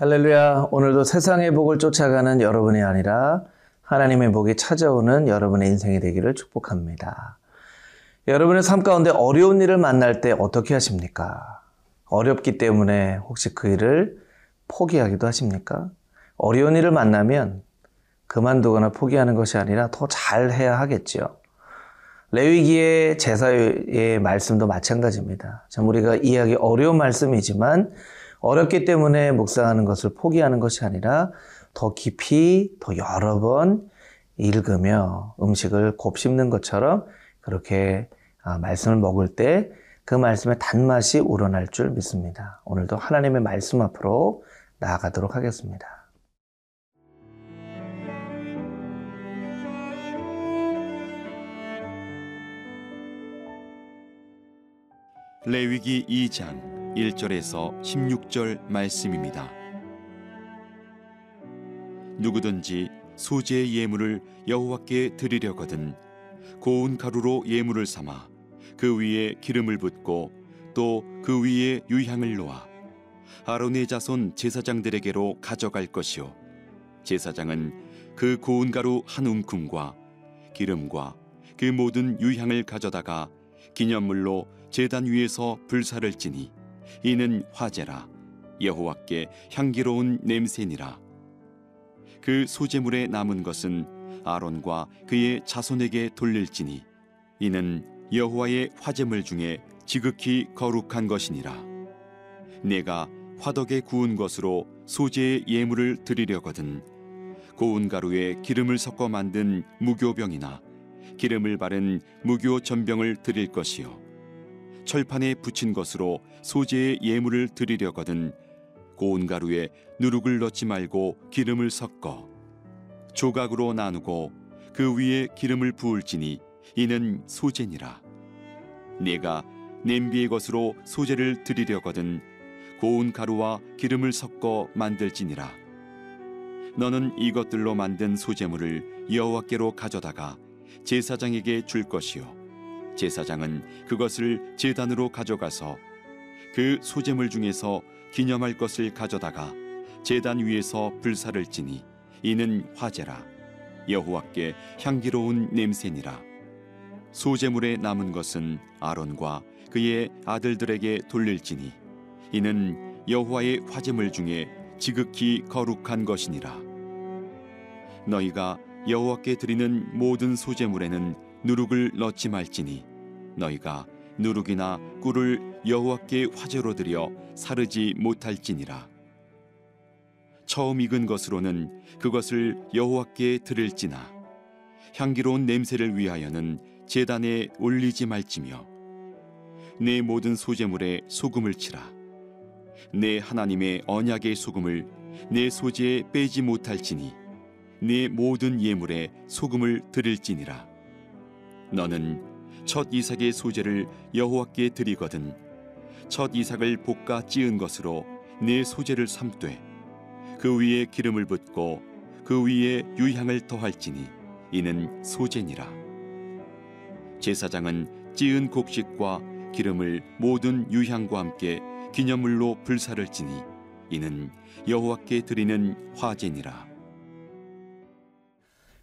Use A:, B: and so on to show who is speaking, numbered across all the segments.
A: 할렐루야. 오늘도 세상의 복을 쫓아가는 여러분이 아니라 하나님의 복이 찾아오는 여러분의 인생이 되기를 축복합니다. 여러분의 삶 가운데 어려운 일을 만날 때 어떻게 하십니까? 어렵기 때문에 혹시 그 일을 포기하기도 하십니까? 어려운 일을 만나면 그만두거나 포기하는 것이 아니라 더 잘해야 하겠죠. 레위기의 제사의 말씀도 마찬가지입니다. 참 우리가 이해하기 어려운 말씀이지만 어렵기 때문에 묵상하는 것을 포기하는 것이 아니라 더 깊이 더 여러 번 읽으며 음식을 곱씹는 것처럼 그렇게 아, 말씀을 먹을 때 그 말씀의 단맛이 우러날 줄 믿습니다. 오늘도 하나님의 말씀 앞으로 나아가도록 하겠습니다.
B: 레위기 2장 1절에서 16절 말씀입니다. 누구든지 소재의 예물을 여호와께 드리려거든 고운 가루로 예물을 삼아 그 위에 기름을 붓고 또 그 위에 유향을 놓아 아론의 자손 제사장들에게로 가져갈 것이요 제사장은 그 고운 가루 한 움큼과 기름과 그 모든 유향을 가져다가 기념물로 제단 위에서 불사를 지니 이는 화제라. 여호와께 향기로운 냄새니라. 그 소재물에 남은 것은 아론과 그의 자손에게 돌릴지니 이는 여호와의 화제물 중에 지극히 거룩한 것이니라. 내가 화덕에 구운 것으로 소재의 예물을 드리려거든 고운 가루에 기름을 섞어 만든 무교병이나 기름을 바른 무교 전병을 드릴 것이요 철판에 붙인 것으로 소재의 예물을 드리려거든 고운 가루에 누룩을 넣지 말고 기름을 섞어 조각으로 나누고 그 위에 기름을 부을지니 이는 소재니라. 네가 냄비의 것으로 소재를 드리려거든 고운 가루와 기름을 섞어 만들지니라. 너는 이것들로 만든 소재물을 여호와께로 가져다가 제사장에게 줄 것이요 제사장은 그것을 제단으로 가져가서 그 소재물 중에서 기념할 것을 가져다가 제단 위에서 불사를 지니 이는 화제라. 여호와께 향기로운 냄새니라. 소재물에 남은 것은 아론과 그의 아들들에게 돌릴지니 이는 여호와의 화재물 중에 지극히 거룩한 것이니라. 너희가 여호와께 드리는 모든 소재물에는 누룩을 넣지 말지니 너희가 누룩이나 꿀을 여호와께 화제로 드려 사르지 못할지니라. 처음 익은 것으로는 그것을 여호와께 드릴지나 향기로운 냄새를 위하여는 제단에 올리지 말지며 내 모든 소재물에 소금을 치라 내 하나님의 언약의 소금을 내 소재에 빼지 못할지니 내 모든 예물에 소금을 드릴지니라. 너는 첫 이삭의 소재를 여호와께 드리거든. 첫 이삭을 볶아 찌은 것으로 내 소재를 삼되 그 위에 기름을 붓고 그 위에 유향을 더할지니 이는 소재니라. 제사장은 찌은 곡식과 기름을 모든 유향과 함께 기념물로 불사를 지니 이는 여호와께 드리는 화제니라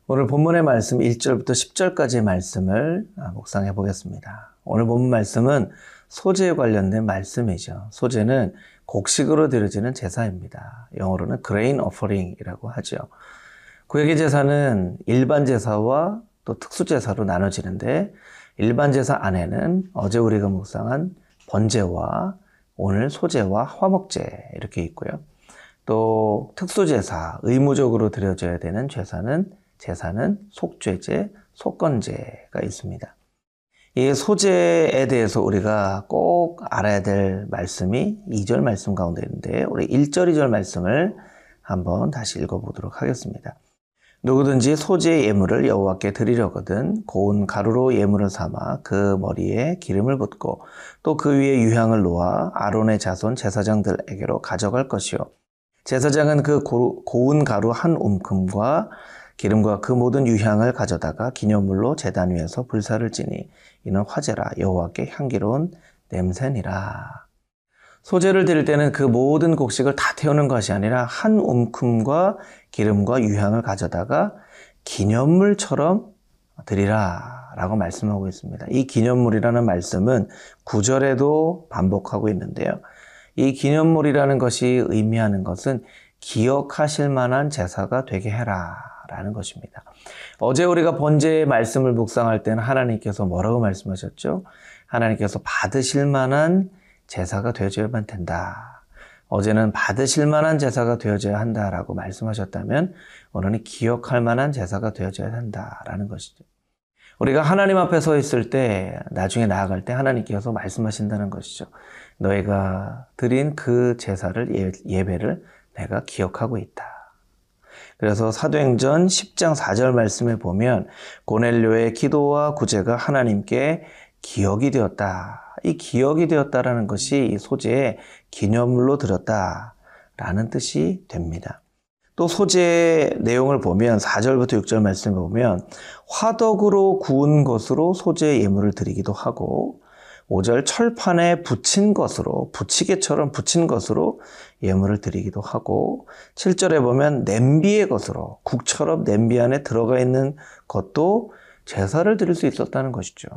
A: 오늘 본문의 말씀 1절부터 10절까지의 말씀을 아, 묵상해 보겠습니다. 오늘 본문 말씀은 소재에 관련된 말씀이죠. 소재는 곡식으로 드려지는 제사입니다. 영어로는 grain offering이라고 하죠. 구약의 제사는 일반 제사와 또 특수 제사로 나눠지는데 일반 제사 안에는 어제 우리가 묵상한 번제와 오늘 소제와 화목제 이렇게 있고요. 또 특수 제사, 의무적으로 드려져야 되는 제사는 제사는 속죄제, 속건제가 있습니다. 이 소재에 대해서 우리가 꼭 알아야 될 말씀이 2절 말씀 가운데 있는데 우리 1절, 2절 말씀을 한번 다시 읽어보도록 하겠습니다. 누구든지 소재의 예물을 여호와께 드리려거든 고운 가루로 예물을 삼아 그 머리에 기름을 붓고 또 그 위에 유향을 놓아 아론의 자손 제사장들에게로 가져갈 것이요 제사장은 그 고운 가루 한 움큼과 기름과 그 모든 유향을 가져다가 기념물로 제단 위에서 불사를 지니 이는 화제라 여호와께 향기로운 냄새니라. 소재를 드릴 때는 그 모든 곡식을 다 태우는 것이 아니라 한 움큼과 기름과 유향을 가져다가 기념물처럼 드리라 라고 말씀하고 있습니다. 이 기념물이라는 말씀은 구절에도 반복하고 있는데요. 이 기념물이라는 것이 의미하는 것은 기억하실 만한 제사가 되게 해라 라는 것입니다. 어제 우리가 번제의 말씀을 묵상할 때는 하나님께서 뭐라고 말씀하셨죠? 하나님께서 받으실 만한 제사가 되어져야만 된다. 어제는 받으실 만한 제사가 되어져야 한다라고 말씀하셨다면 오늘은 기억할 만한 제사가 되어져야 한다라는 것이죠. 우리가 하나님 앞에 서 있을 때 나중에 나아갈 때 하나님께서 말씀하신다는 것이죠. 너희가 드린 그 제사를 예, 예배를 내가 기억하고 있다. 그래서 사도행전 10장 4절 말씀에 보면 고넬료의 기도와 구제가 하나님께 기억이 되었다. 이 기억이 되었다라는 것이 이 소재의 기념물로 들었다라는 뜻이 됩니다. 또 소재의 내용을 보면 4절부터 6절 말씀을 보면 화덕으로 구운 것으로 소재의 예물을 드리기도 하고 5절 철판에 붙인 것으로 부치개처럼 붙인 것으로 예물을 드리기도 하고 7절에 보면 냄비의 것으로 국처럼 냄비 안에 들어가 있는 것도 제사를 드릴 수 있었다는 것이죠.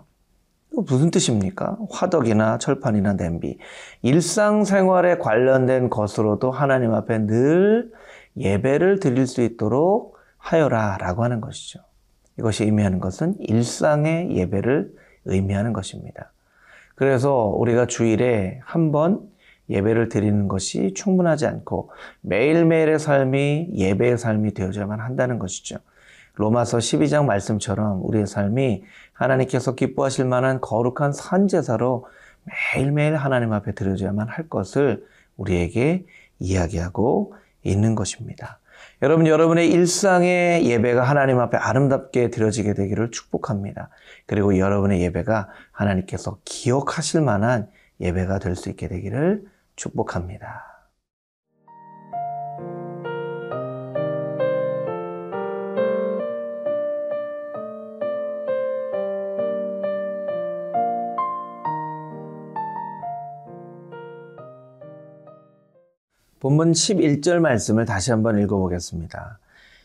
A: 무슨 뜻입니까? 화덕이나 철판이나 냄비. 일상생활에 관련된 것으로도 하나님 앞에 늘 예배를 드릴 수 있도록 하여라 라고 하는 것이죠. 이것이 의미하는 것은 일상의 예배를 의미하는 것입니다. 그래서 우리가 주일에 한 번 예배를 드리는 것이 충분하지 않고 매일매일의 삶이 예배의 삶이 되어져야만 한다는 것이죠. 로마서 12장 말씀처럼 우리의 삶이 하나님께서 기뻐하실 만한 거룩한 산제사로 매일매일 하나님 앞에 드려져야만 할 것을 우리에게 이야기하고 있는 것입니다. 여러분, 여러분의 일상의 예배가 하나님 앞에 아름답게 드려지게 되기를 축복합니다. 그리고 여러분의 예배가 하나님께서 기억하실 만한 예배가 될 수 있게 되기를 축복합니다. 본문 11절 말씀을 다시 한번 읽어보겠습니다.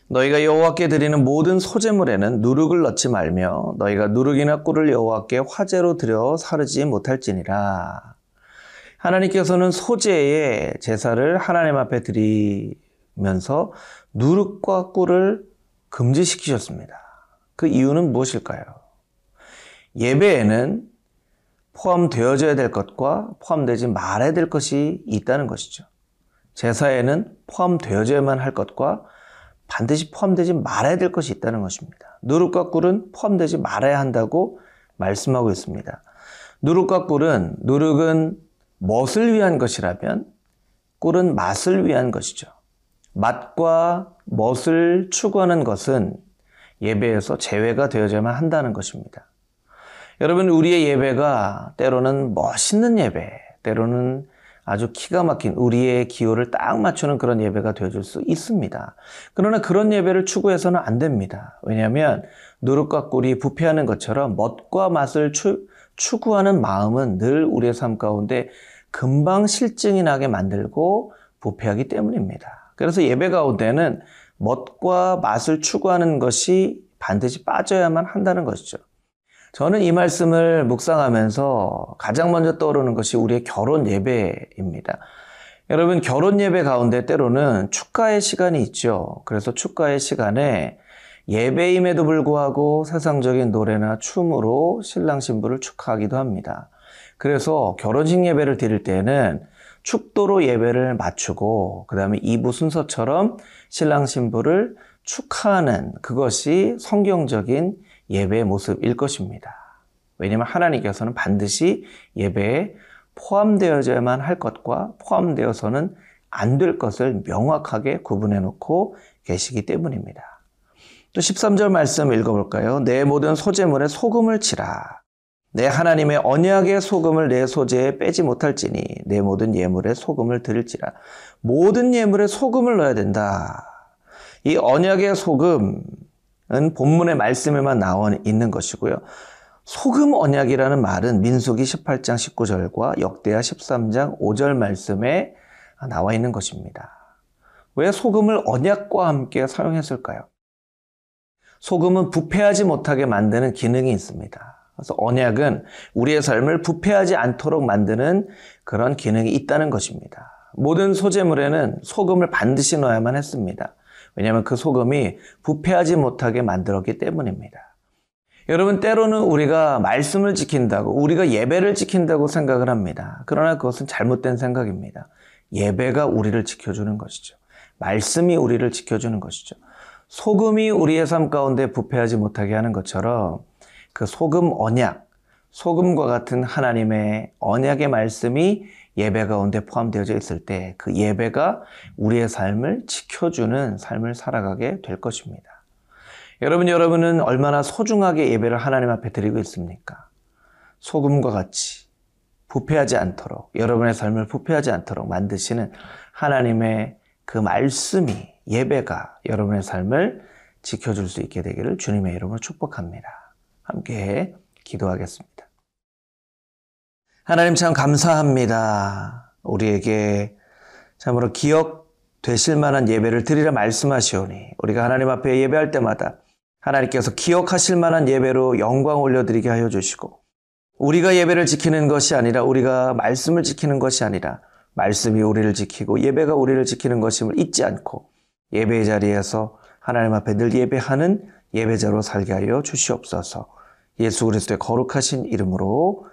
A: 너희가 여호와께 드리는 모든 소재물에는 누룩을 넣지 말며 너희가 누룩이나 꿀을 여호와께 화제로 드려 사르지 못할지니라. 하나님께서는 소재의 제사를 하나님 앞에 드리면서 누룩과 꿀을 금지시키셨습니다. 그 이유는 무엇일까요? 예배에는 포함되어져야 될 것과 포함되지 말아야 될 것이 있다는 것이죠. 제사에는 포함되어져야만 할 것과 반드시 포함되지 말아야 될 것이 있다는 것입니다. 누룩과 꿀은 포함되지 말아야 한다고 말씀하고 있습니다. 누룩과 꿀은 누룩은 멋을 위한 것이라면 꿀은 맛을 위한 것이죠. 맛과 멋을 추구하는 것은 예배에서 제외가 되어야만 한다는 것입니다. 여러분, 우리의 예배가 때로는 멋있는 예배, 때로는 아주 기가 막힌 우리의 기호를 딱 맞추는 그런 예배가 되어줄 수 있습니다. 그러나 그런 예배를 추구해서는 안 됩니다. 왜냐하면 누룩과 꿀이 부패하는 것처럼 멋과 맛을 추, 추구하는 마음은 늘 우리의 삶 가운데 금방 실증이 나게 만들고 부패하기 때문입니다. 그래서 예배 가운데는 멋과 맛을 추구하는 것이 반드시 빠져야만 한다는 것이죠. 저는 이 말씀을 묵상하면서 가장 먼저 떠오르는 것이 우리의 결혼 예배입니다. 여러분, 결혼 예배 가운데 때로는 축가의 시간이 있죠. 그래서 축가의 시간에 예배임에도 불구하고 세상적인 노래나 춤으로 신랑 신부를 축하하기도 합니다. 그래서 결혼식 예배를 드릴 때는 축도로 예배를 마치고 그 다음에 2부 순서처럼 신랑 신부를 축하하는 그것이 성경적인 예배의 모습일 것입니다. 왜냐하면 하나님께서는 반드시 예배에 포함되어져야만 할 것과 포함되어서는 안 될 것을 명확하게 구분해 놓고 계시기 때문입니다. 또 13절 말씀 읽어볼까요? 내 모든 소재물에 소금을 치라. 내 하나님의 언약의 소금을 내 소재에 빼지 못할지니 내 모든 예물에 소금을 드릴지라. 모든 예물에 소금을 넣어야 된다. 이 언약의 소금, 본문의 말씀에만 나와 있는 것이고요. 소금 언약이라는 말은 민수기 18장 19절과 역대하 13장 5절 말씀에 나와 있는 것입니다. 왜 소금을 언약과 함께 사용했을까요? 소금은 부패하지 못하게 만드는 기능이 있습니다. 그래서 언약은 우리의 삶을 부패하지 않도록 만드는 그런 기능이 있다는 것입니다. 모든 소재물에는 소금을 반드시 넣어야만 했습니다. 왜냐하면 그 소금이 부패하지 못하게 만들었기 때문입니다. 여러분, 때로는 우리가 말씀을 지킨다고, 우리가 예배를 지킨다고 생각을 합니다. 그러나 그것은 잘못된 생각입니다. 예배가 우리를 지켜주는 것이죠. 말씀이 우리를 지켜주는 것이죠. 소금이 우리의 삶 가운데 부패하지 못하게 하는 것처럼 그 소금 언약, 소금과 같은 하나님의 언약의 말씀이 예배 가운데 포함되어져 있을 때 그 예배가 우리의 삶을 지켜주는 삶을 살아가게 될 것입니다. 여러분, 여러분은 얼마나 소중하게 예배를 하나님 앞에 드리고 있습니까? 소금과 같이 부패하지 않도록, 여러분의 삶을 부패하지 않도록 만드시는 하나님의 그 말씀이 예배가 여러분의 삶을 지켜줄 수 있게 되기를 주님의 이름으로 축복합니다. 함께 기도하겠습니다. 하나님 참 감사합니다. 우리에게 참으로 기억 되실 만한 예배를 드리라 말씀하시오니 우리가 하나님 앞에 예배할 때마다 하나님께서 기억하실 만한 예배로 영광 올려드리게 하여 주시고 우리가 예배를 지키는 것이 아니라 우리가 말씀을 지키는 것이 아니라 말씀이 우리를 지키고 예배가 우리를 지키는 것임을 잊지 않고 예배의 자리에서 하나님 앞에 늘 예배하는 예배자로 살게 하여 주시옵소서. 예수 그리스도의 거룩하신 이름으로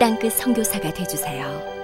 C: 땅끝 선교사가 되주세요.